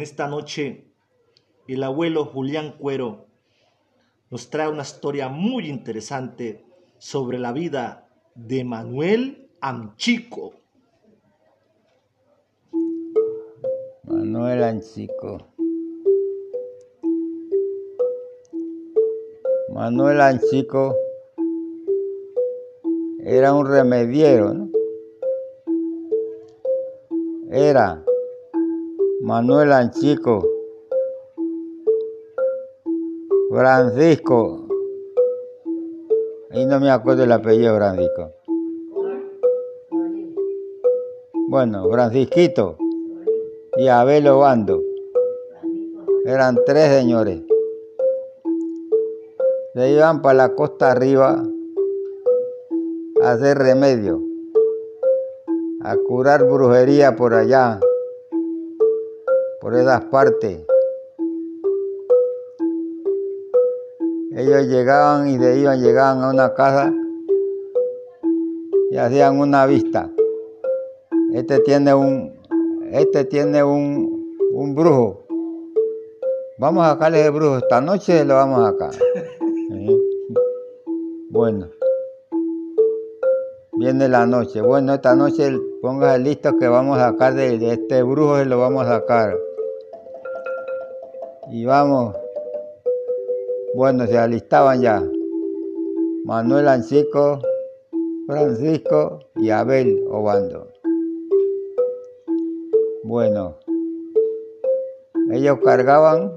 Esta noche, el abuelo Julián Cuero nos trae una historia muy interesante sobre la vida de Manuel Amchico. Manuel Amchico. Manuel Anchico era un remediero, ¿no? Era Manuel Anchico, Francisco, y no me acuerdo el apellido Francisco. Bueno, Francisquito y Abel Obando. Eran tres señores. Se iban para la costa arriba a hacer remedio, a curar brujería por allá, por esas partes. Ellos llegaban y de iban, llegaban a una casa y hacían una vista. Este tiene un, este tiene un, un brujo. Vamos a sacarle el brujo. Esta noche lo vamos a sacar. Bueno. Viene la noche. Bueno, esta noche póngase listo que vamos a sacar de este brujo y lo vamos a sacar. Y vamos. Bueno, se alistaban ya. Manuel Ancico, Francisco y Abel Obando. Bueno, ellos cargaban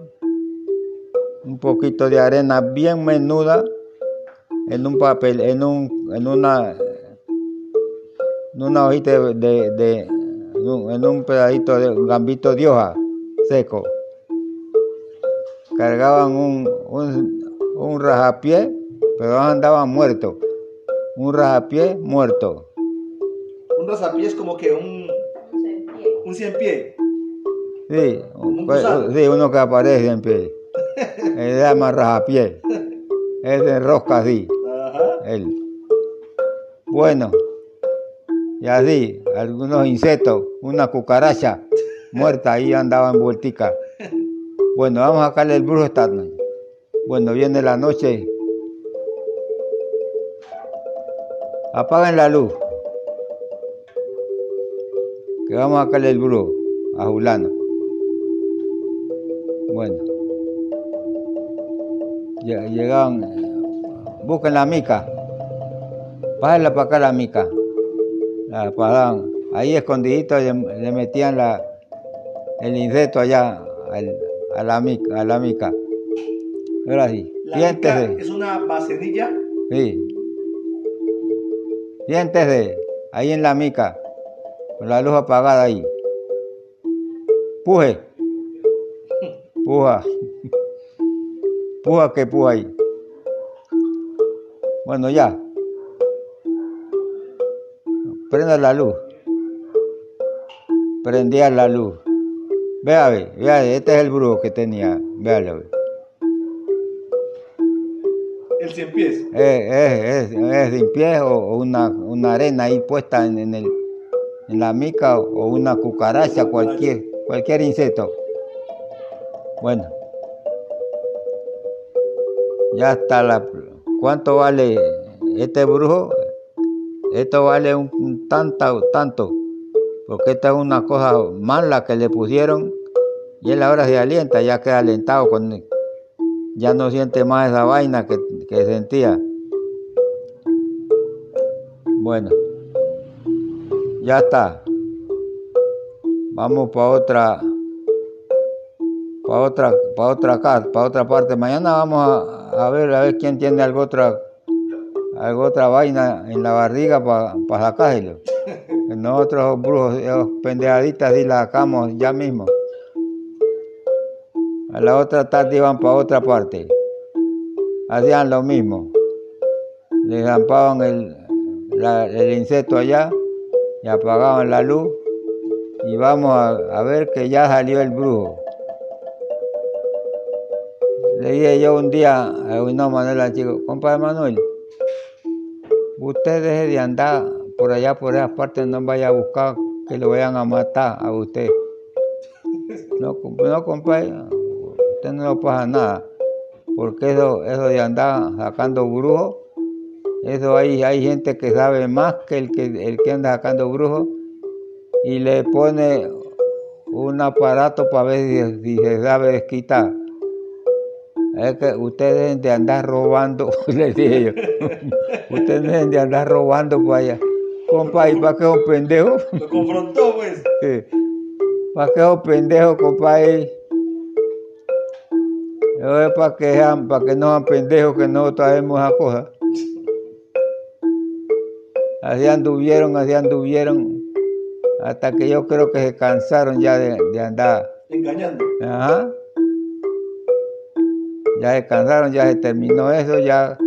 un poquito de arena bien menuda en un papel, en un, en una, en una hojita de, de, en un pedacito de un gambito de hoja seco. Cargaban un, un, un rajapié, pero andaban muertos. Un rajapié muerto. Un rajapié es como que un, un cien pie. Sí, pues, sí, uno que aparece en pie. Se llama rajapié. Es de rosca así. Él. Bueno, y así, algunos insectos, una cucaracha muerta ahí andaba en vueltica. Bueno, vamos a sacarle el brujo esta noche. Bueno, viene la noche. Apaguen la luz. Que vamos a sacarle el brujo a Julano. Bueno. Llegaban, busquen la mica. Pásenla para acá la mica. La paraban. Ahí escondidito le, metían el insecto allá al, a la mica, a la mica. Ahora sí. La mica es una bacenilla. Sí. Siéntese, ahí en la mica, con la luz apagada ahí. Puje. Puja. Puja que puja ahí. Bueno, ya. Prenda la luz. Prendía la luz. Vea, ve, vea, este es el brujo que tenía. Véalo. Ve. El cien pies. Es, es, es, es sin pies o, o una, una, arena ahí puesta en, en, el, en la mica o, o una cucaracha, cualquier, cualquier insecto. Bueno. Ya está la... ¿Cuánto vale este brujo? Esto vale un, un tanto, tanto. Porque esta es una cosa mala que le pusieron y él ahora se alienta, ya queda alentado con ya no siente más esa vaina que, que sentía. Bueno, ya está. Vamos para otra, para otra, para otra casa, para otra parte. Mañana vamos a, a, ver a ver quién tiene algo otra, otra vaina en la barriga para pa sacárselo. Nosotros brujos, pendejaditas, y la sacamos ya mismo. A la otra tarde iban para otra parte. Hacían lo mismo. Le zampaban el, el insecto allá y apagaban la luz. Y vamos a, ver que ya salió el brujo. Le dije yo un día a Manuel al chico, compadre Manuel, usted deje de andar por allá, por esas partes, no vaya a buscar que lo vayan a matar a usted. No, no compadre, usted no pasa nada. Porque eso, eso de andar sacando brujos, eso hay, hay gente que sabe más que el que, el que anda sacando brujos y le pone un aparato para ver si, se sabe desquitar. Es que ustedes deben de andar robando, les dije yo. ustedes deben de andar robando para allá. Compa, ¿y para qué es un pendejo? Lo confrontó, pues. Sí. ¿Para qué es un pendejo, compa? Yo es para que, para que no sean pendejos que no traemos esa cosa. Así anduvieron, así anduvieron, hasta que yo creo que se cansaron ya de, de andar. Engañando. Ajá. Ya se cansaron, ya se terminó eso, ya,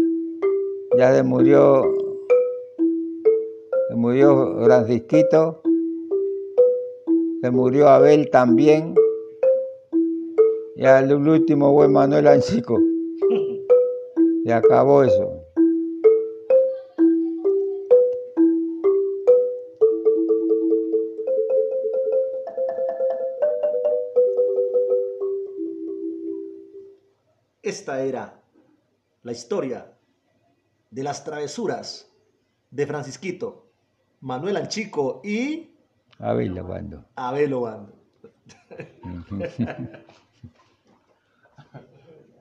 ya se murió, se murió Francisquito, se murió Abel también, y el último fue Manuel Anchico. Se acabó eso. Esta era la historia de las travesuras de Francisquito, Manuel Anchico y Abel, cuando. Abel Obando.